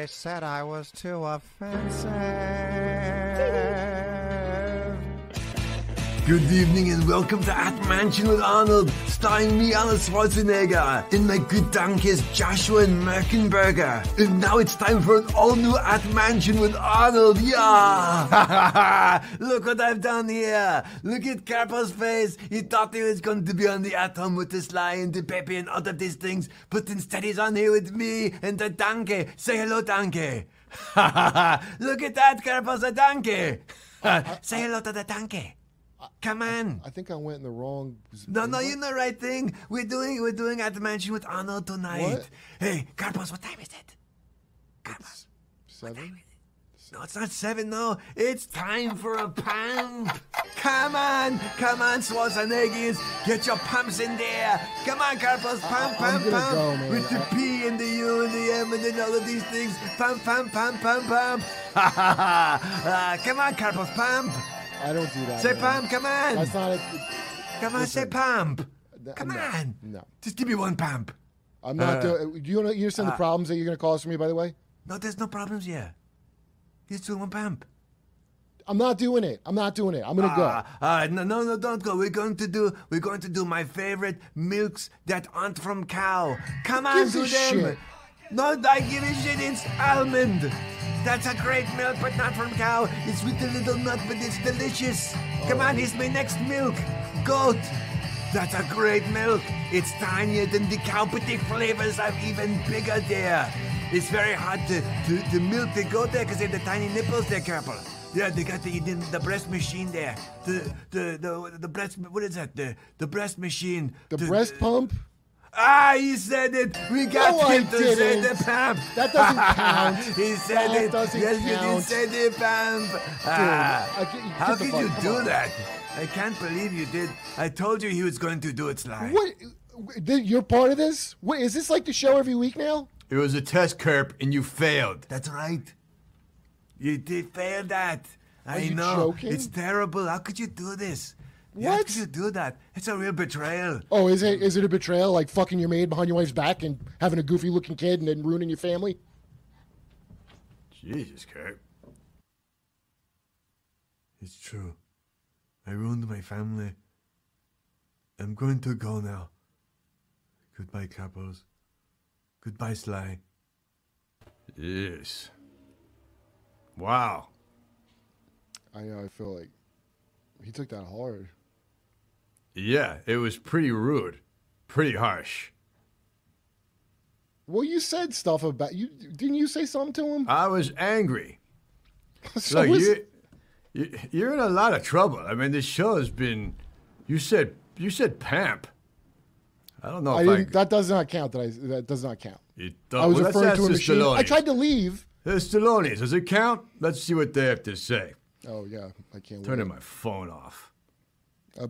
They said I was too offensive. Good evening and welcome to At Mansion with Arnold, starring me, Arnold Schwarzenegger, in my good donkeys Joshua and Merkenberger. And now it's time for an all-new At Mansion with Arnold, yeah! Look what I've done here! Look at Carpo's face! He thought he was going to be on the atom with the Sly and the Pepe and all of these things, but instead he's on here with me and the donkey. Say hello, donkey! Look at that, Carpo's a donkey! Say hello to the donkey! Come on. I think I went in the wrong. No, no, you're the right thing. We're doing we're doing at the mansion with Arnold tonight. What? Hey, Carpos, what time is it? Carpos. Seven. No, it's not seven, no. It's time for a pump. Come on, come on, Schwarzeneggers. Get your pumps in there. Come on, Carpos, pump, pump, pump. go. With the P and the U and the M and then all of these things. Pump, pump, pump, pump, pump. Ha ha ha. Uh, Come on, Carpos, pump. I don't do that. Say man. pump, come on. That's not. A, Come on, say Listen. pump. Come no, on. no. Just give me one pump. I'm not. Uh, doing, do you know? You understand the problems that you're going to cause for me? By the way, No, there's no problems here. Just do one pump. I'm not doing it. I'm not doing it. I'm going to go. ah, no, no, no, don't go. We're going to do. We're going to do my favorite milks that aren't from cow. Come on, do them. shit? No, I give a shit. It's almond. That's a great milk, but not from cow. It's with a little nut, but it's delicious. Come on, here's my next milk. Goat. That's a great milk. It's tinier than the cow, but the flavors are even bigger there. It's very hard to, to, to milk the goat there because they have the tiny nipples there, Carpal. Yeah, they got the, the the breast machine there. The the the the breast what is that? The the breast machine. go. The breast pump. Ah, he said it. We got No, I him to say didn't. the pump. That doesn't count. he said That it. doesn't yes, you did say the pump. Ah, I get- how could you come do on. that? I can't believe you did. I told you he was going to do it, Sly. What? You're part of this? What is this like the show every week now? It was a test, Kerp, and you failed. That's right. You did fail that. I you know. joking? It's terrible. How could you do this? What? could you do that? It's a real betrayal. Oh, is it is it a betrayal like fucking your maid behind your wife's back and having a goofy looking kid and then ruining your family? Jesus, Kurt. It's true. I ruined my family. I'm going to go now. Goodbye, Capos. Goodbye, Sly. Yes. Wow. I know. I feel like he took that hard. Yeah, it was pretty rude. Pretty harsh. Well, you said stuff about you. Didn't you say something to him? I was angry. So Look, was- you, you, you're in a lot of trouble. I mean, this show has been. You said you said pamp. I don't know I if I. That does not count. That I. That does not count. It I was well, referring to a machine. I tried to leave. The Stallones, does it count? Let's see what they have to say. Oh yeah, I can't. Turning wait. my phone off. Uh,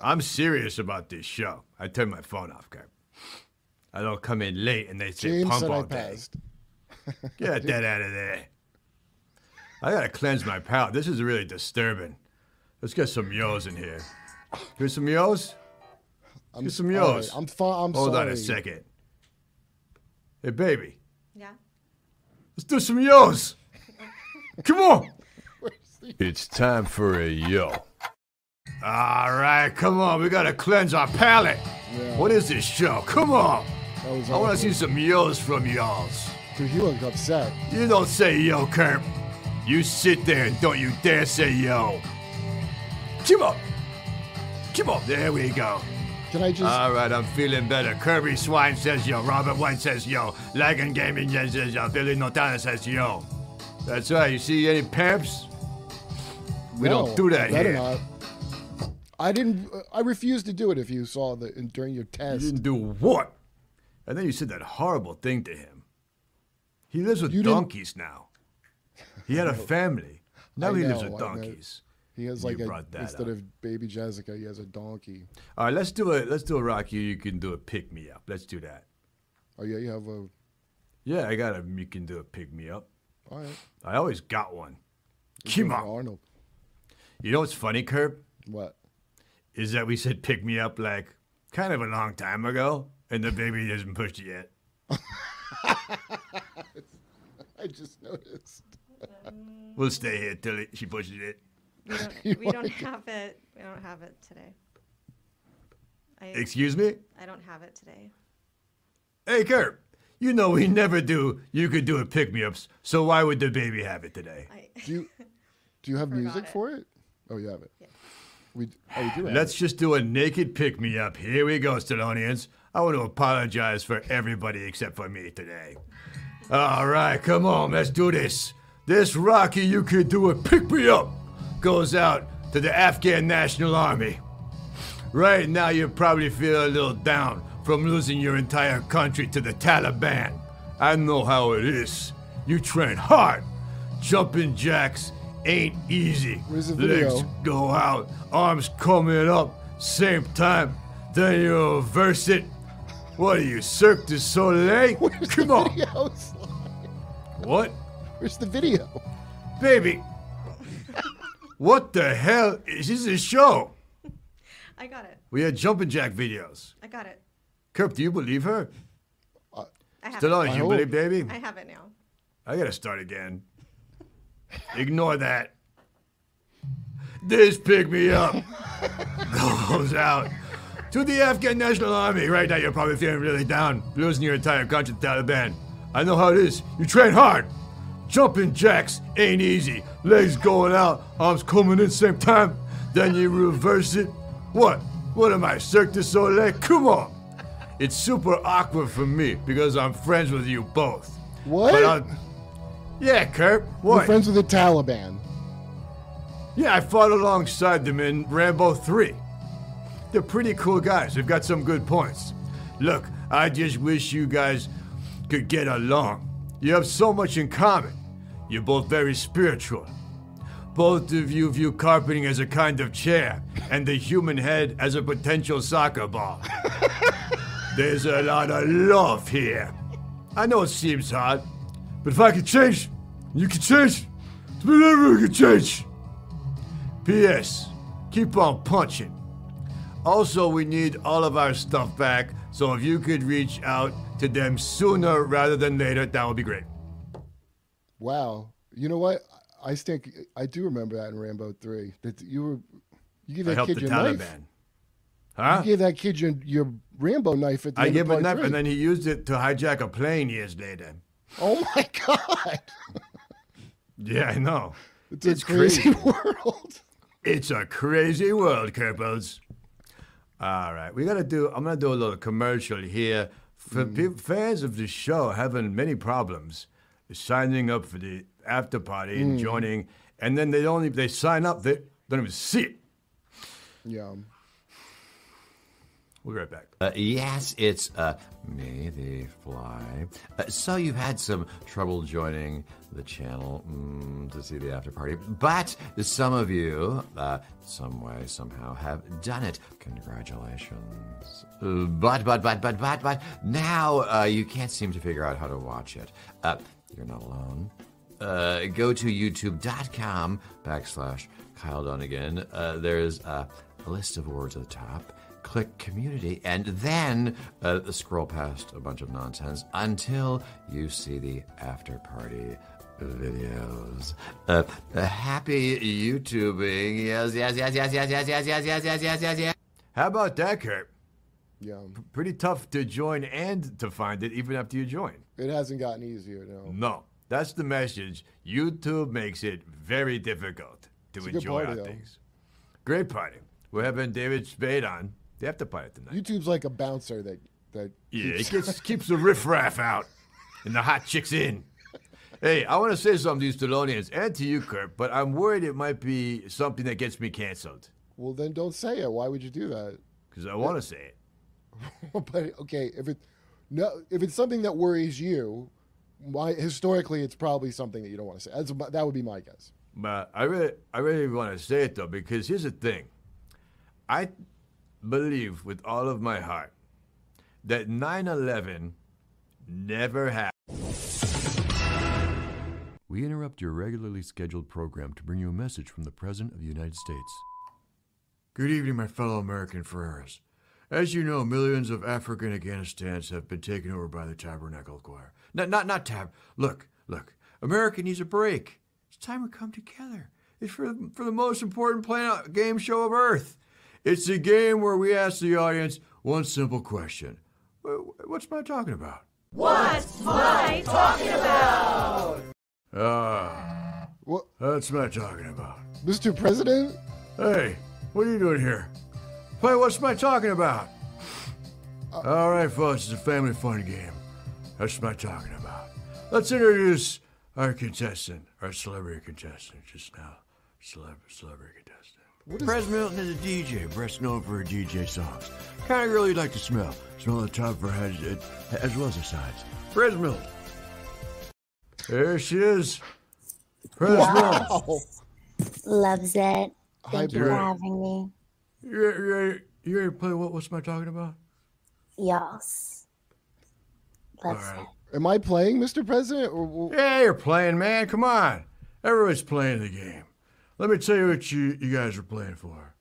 I'm serious about this show. I turn my phone off, Kurt. I don't come in late and they say James pump said all day. Get that out of there. I gotta cleanse my palate. This is really disturbing. Let's get some yos in here. Here's some yos. I'm, Get some all yos. right, I'm fine. I'm Hold sorry. on a second. Hey, baby, Yeah. let's do some yos. Come on. It's time for a yo. All right, come on. We gotta cleanse our palate. Yeah. What is this show? Come on. I want to see some yos from y'alls. Dude, you look upset. You don't say yo, Kerp. You sit there and don't you dare say yo. Come on. Come on. There we go. Can I just? All right, I'm feeling better. Kirby Swine says yo. Robert White says yo. Lagan Gaming says yo. Billy Notana says yo. That's right. You see any pimps? We no, don't do that better here. not. I didn't. Uh, I refused to do it. If you saw the during your test, You didn't do what? And then you said that horrible thing to him. He lives with You didn't- donkeys now. He had a family. Now I he lives with donkeys. he has like a instead up. of baby Jessica, he has a donkey. All right, let's do it. Let's do a Rocky. You can do a pick me up. Let's do that. Oh yeah, you have a. Yeah, I got a. You can do a pick me up. All right. I always got one. Come on. Arnold. You know what's funny, Kerb? What? Is that we said pick me up like kind of a long time ago, and the baby hasn't pushed it yet. I just noticed. We'll stay here till it, she pushes it. We don't, we don't have it. We don't have it today. I, Excuse me? I don't have it today. Hey, Kurt. You know we never do. You could do a pick me ups, so why would the baby have it today? I, Do you do you have music it. for it? Oh, you have it. Yeah. We oh, we do have Let's just do a naked pick me up. Here we go, Stallonians. I want to apologize for everybody except for me today. All right, come on, let's do this. This Rocky, you could do a pick me up, goes out to the Afghan National Army. Right now, you probably feel a little down from losing your entire country to the Taliban. I know how it is. You train hard. Jumping jacks ain't easy. Where's the video? Legs go out, arms coming up, same time. Then you reverse it. What are you, Cirque du Soleil? Come on. Video. What? Where's the video? Baby. what the hell? Is this a show? I got it. We had jumping jack videos. I got it. Kirk, do you believe her? Uh, I have Still it. on, I you believe, baby? I have it now. I gotta start again. Ignore that. This pick me up goes out to the Afghan National Army. Right now, you're probably feeling really down, losing your entire country to Taliban. I know how it is. You train hard. Jumping jacks ain't easy. Legs going out, arms coming in same time. Then you reverse it. What? What am I, Cirque du Soleil? Come on. It's super awkward for me because I'm friends with you both. What? Yeah, Kurt. We're friends with the Taliban. Yeah, I fought alongside them in Rambo 3. They're pretty cool guys. They've got some good points. Look, I just wish you guys could get along. You have so much in common. You're both very spiritual. Both of you view carpeting as a kind of chair and the human head as a potential soccer ball. There's a lot of love here. I know it seems hard, but if I could change, you can change. Whatever can change. P.S. Keep on punching. Also, we need all of our stuff back, so if you could reach out to them sooner rather than later, that would be great. Wow. You know what? I think I do remember that in Rambo Three. That you were you gave I that helped kid the your Taliban. knife. Huh? You gave that kid your, your Rambo knife at the I end gave of him a knife, three. and then he used it to hijack a plane years later. Oh my god! Yeah, I know. It's, a It's crazy crazy. world. It's a crazy world, Kerpels. All right, we gotta do. I'm gonna do a little commercial here for mm. peop fans of the show having many problems signing up for the after party and mm. joining, and then they don't. Even, they sign up they don't even see it. Yeah. We'll be right back. Uh, yes, it's uh, me, the fly. Uh, so you've had some trouble joining the channel mm, to see the after party, but some of you, uh, some way, somehow, have done it. Congratulations. But, but, but, but, but, but, now uh, you can't seem to figure out how to watch it. Uh, you're not alone. Uh, go to youtube.com backslash Kyle Dunnigan. Uh, there's a list of words at the top click community, and then uh, scroll past a bunch of nonsense until you see the after party videos. Uh, uh, happy YouTubing. Yes, yes, yes, yes, yes, yes, yes, yes, yes, yes, yes, yes, yes. How about that, Kurt? Yeah. Pretty tough to join and to find it even after you join. It hasn't gotten easier, no. No, that's the message. YouTube makes it very difficult to good enjoy party, our though. things. Great party. We're having David Spade on the buy it tonight. YouTube's like a bouncer that that Yeah, keeps- it gets, keeps the riffraff out and the hot chicks in. Hey, I want to say something to these Stallonians and to you, Kurt, but I'm worried it might be something that gets me canceled Well, then don't say it. Why would you do that? because I want to say it. but okay, if it no, if it's something that worries you, why historically it's probably something that you don't want to say. That's, that would be my guess. But I really, I really want to say it though because here's the thing. I believe with all of my heart that 9/11 never happened. We interrupt your regularly scheduled program to bring you a message from the President of the United States. Good evening, my fellow American friars. As you know, millions of African Afghanistans have been taken over by the Tabernacle Choir. Not, not, not Tab. Look, look. America needs a break. It's time we come together. It's for, for the most important play- game show of Earth. It's a game where we ask the audience one simple question What's my talking about? What's my talking about? Ah, What, that's my talking about. Mr. President? Hey, what are you doing here? Play What's My Talking About? All right, folks, it's a family fun game. That's my talking about. Let's introduce our contestant, our celebrity contestant just now. Celeb- celebrity contestant. Prez Milton is a DJ, best known for her DJ songs. Kind of girl you'd like to smell. Smell the top of her head as well as the sides. Prez Milton. There she is. Prez Milton. Oh, Loves it. Hi, Thank you for having me. You're, you're, you ready to play what, What's My Talking About? Yes. Loves All right. it. Am I playing, Mr. President? Or, or- Yeah, you're playing, man. Come on. Everybody's playing the game. Let me tell you what you, you guys are playing for.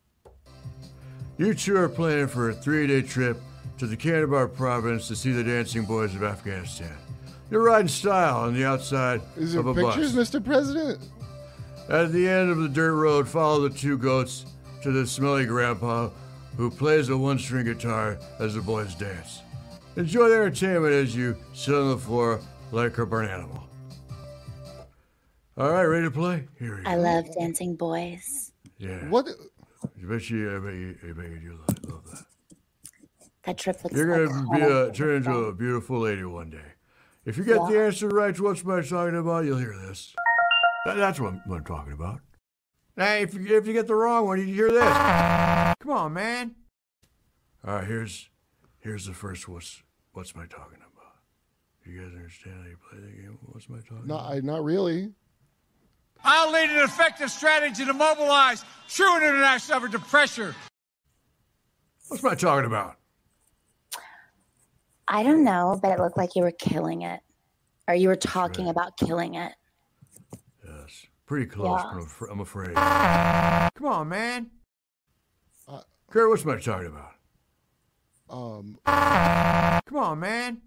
You two are planning for a three day trip to the Kandahar province to see the dancing boys of Afghanistan. You're riding style on the outside Is there of a pictures, bus. Mr. President? At the end of the dirt road, follow the two goats to the smelly grandpa who plays a one string guitar as the boys dance. Enjoy the entertainment as you sit on the floor like a burnt animal. All right, ready to play? Here we go. I love dancing boys. yeah. What? I bet you, I bet you, I bet you do love, love that. That trip looks You're like gonna be a, turn into a beautiful lady one day. If you get the answer right to what's my talking about, you'll hear this. That- that's what I'm, what I'm talking about. Now, if you, if you get the wrong one, you hear this. Come on, man. All right, here's here's the first. What's what's my talking about? You guys understand how you play the game? What's my talking Not, about? I, not really. I'll lead an effective strategy to mobilize true international effort to pressure What's my talking about? I don't know, but it looked like you were killing it. Or you were talking right. about killing it. Yes, pretty close, Yeah. but I'm, afraid. Come on, man. Uh, Kurt, what's my talking about? Um, Come on, man.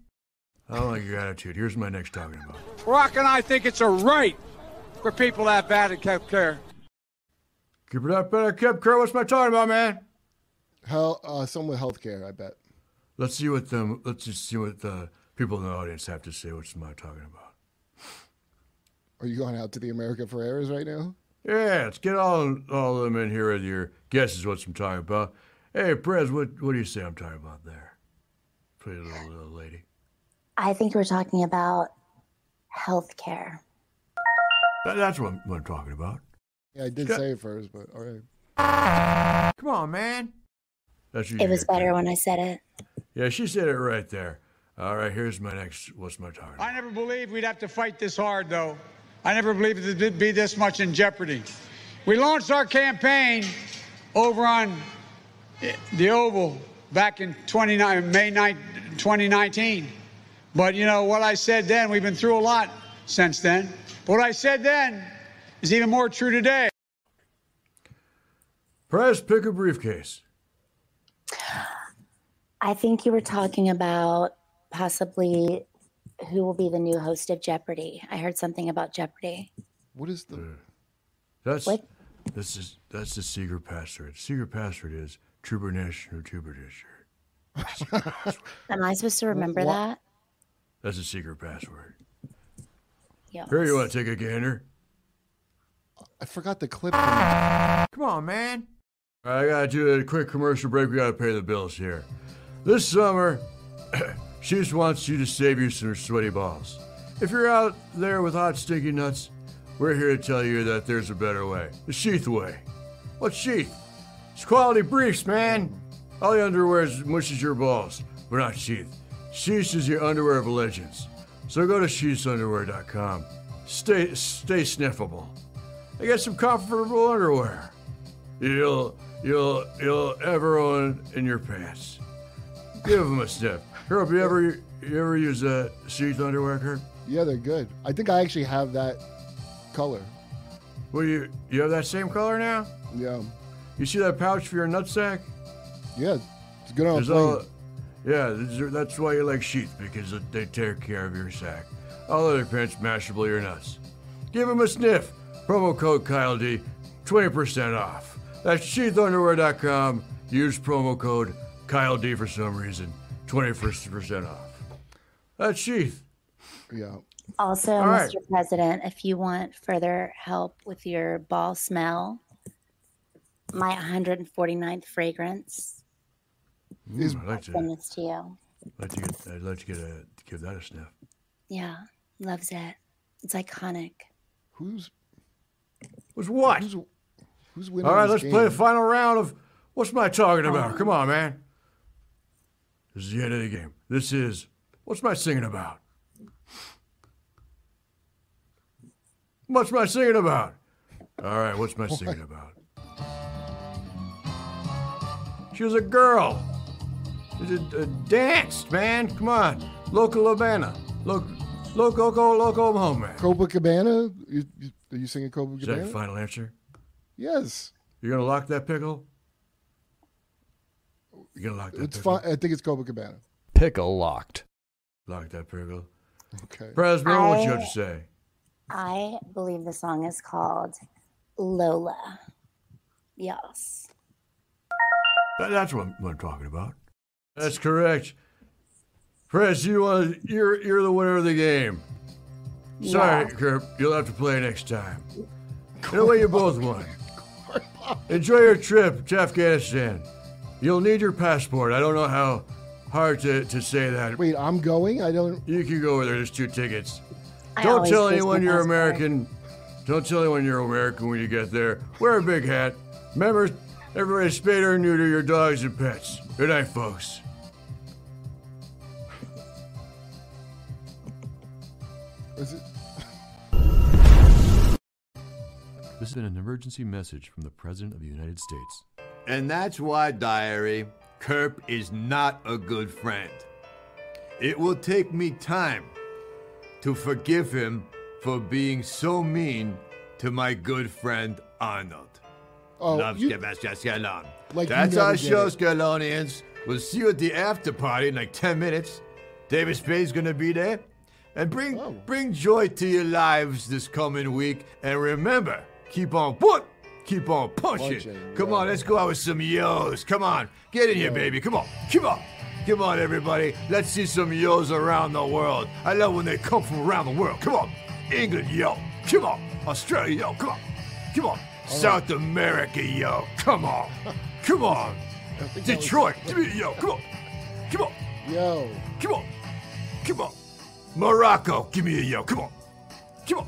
I don't like your attitude. Here's my next talking about. Barack and I think it's a right for people to have bad health care. Keep it up, better, Kip. Kurt, what's my talking about, man? hell, uh, some with healthcare, I bet. Let's see what them. Let's just see what the people in the audience have to say. What's my talking about? Are you going out to the America Ferreras right now? Yeah, let's get all all of them in here with your guesses. What I'm talking about. Hey, Prez, what what do you say I'm talking about there? Pretty little, little lady. I think we're talking about health care. That, that's what I'm, what I'm talking about. Yeah, I did Scott- say it first, but all right. Come on, man. That's It was better Kurt. when I said it. Yeah, she said it right there. All right, here's my next. What's my talking about? I never believed we'd have to fight this hard, though. I never believed it'd be this much in jeopardy. We launched our campaign over on eh, the Oval back in 29, May 9, 2019. But you know what I said then, we've been through a lot since then. What I said then is even more true today. Press, pick a briefcase. I think you were talking about possibly who will be the new host of Jeopardy. I heard something about Jeopardy. What is the? Uh, that's What? this is that's the secret password. Secret password is Trooper or Trooper Shirt. Am I supposed to remember What? that? That's a secret password. Yes. Here, you want to take a gander? I forgot the clip. Come on, man. I gotta do a quick commercial break. We gotta pay the bills here. This summer, she just wants you to save you some sweaty balls. If you're out there with hot, stinky nuts, we're here to tell you that there's a better way. The Sheath way. What Sheath? It's quality briefs, man. All the underwear mushes your balls, but not Sheath. Sheath is your underwear of legends. So go to sheathunderwear.com. Stay, stay sniffable. I got some comfortable underwear. You'll, you'll, you'll ever own in your pants. Give them a sniff. Herb, you ever, you ever use that sheath underwear, Kurt? yeah, they're good. I think I actually have that color. Well, you, you have that same color now? Yeah, You see that pouch for your nutsack? yeah, it's good on a There's plane. all, Yeah, that's why you like sheath, because they take care of your sack. All other pants mashable your nuts. Give them a sniff. Promo code Kyle D, 20% off. That's sheathunderwear.com. Use promo code Kyle D for some reason. 20% off. That's sheath. Yeah. Also, All right. Mr. President, if you want further help with your ball smell, my 149th fragrance, Mm, is I'd like to, send this to you. like to get, I'd like to get a, give that a sniff. Yeah, loves it. It's iconic. who's Was what? who's who's winning? All right, this let's play the final round of what's my talking about? Oh. Come on, man. This is the end of the game. This is what's my singing about? What's my singing about? All right, what's my singing about? She was a girl. She did, uh, danced, man. Come on. Local Havana. Local, local, local, local home, man. Copacabana. You, you, are you singing Is that your final answer? Yes, You're gonna lock that pickle? You're gonna lock that it's pickle? fine. I think it's Copacabana. Pickle locked. Lock that pickle. Okay. President, what you have to say? I believe the song is called Lola. Yes. That- That's what I'm, what I'm talking about. That's correct. Press, you want you're you're the winner of the game. Sorry, Yeah. Kurt, you'll have to play next time. In a way, you both won. Enjoy your trip to Afghanistan. You'll need your passport. I don't know how hard to, to say that. Wait, I'm going. I don't. You can go over there. There's two tickets. I Don't tell anyone you're. American. Don't tell anyone you're American when you get there. Wear a big hat. Remember, everybody spay or neuter your dogs and pets. Good night, folks. This has been an emergency message from the President of the United States. And that's why, Diary, Kerp is not a good friend. It will take me time to forgive him for being so mean to my good friend Arnold. Oh, Love you- Sebastian Scalon. Like you That's our did show, it. Stallonians. We'll see you at the after party in like 10 minutes. David Spade's gonna be there. And bring Oh. bring joy to your lives this coming week. And remember, keep on put, keep on pushing. Punching, Come yeah. on, let's go out with some yos. Come on, get in here, baby. Come on, come on. Come on, everybody. Let's see some yos around the world. I love when they come from around the world. Come on. England, yo. Come on. Australia, yo. Come on. Come on. South America, yo. Come on. Come on. was- Detroit, give me a yo. Come on. Come on. Yo. Come on. Come on. Morocco, give me a yo. Come on. Come on.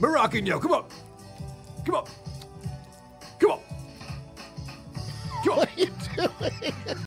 Moroccan yo. Come on. Come on. Come on. Come on. What are you doing?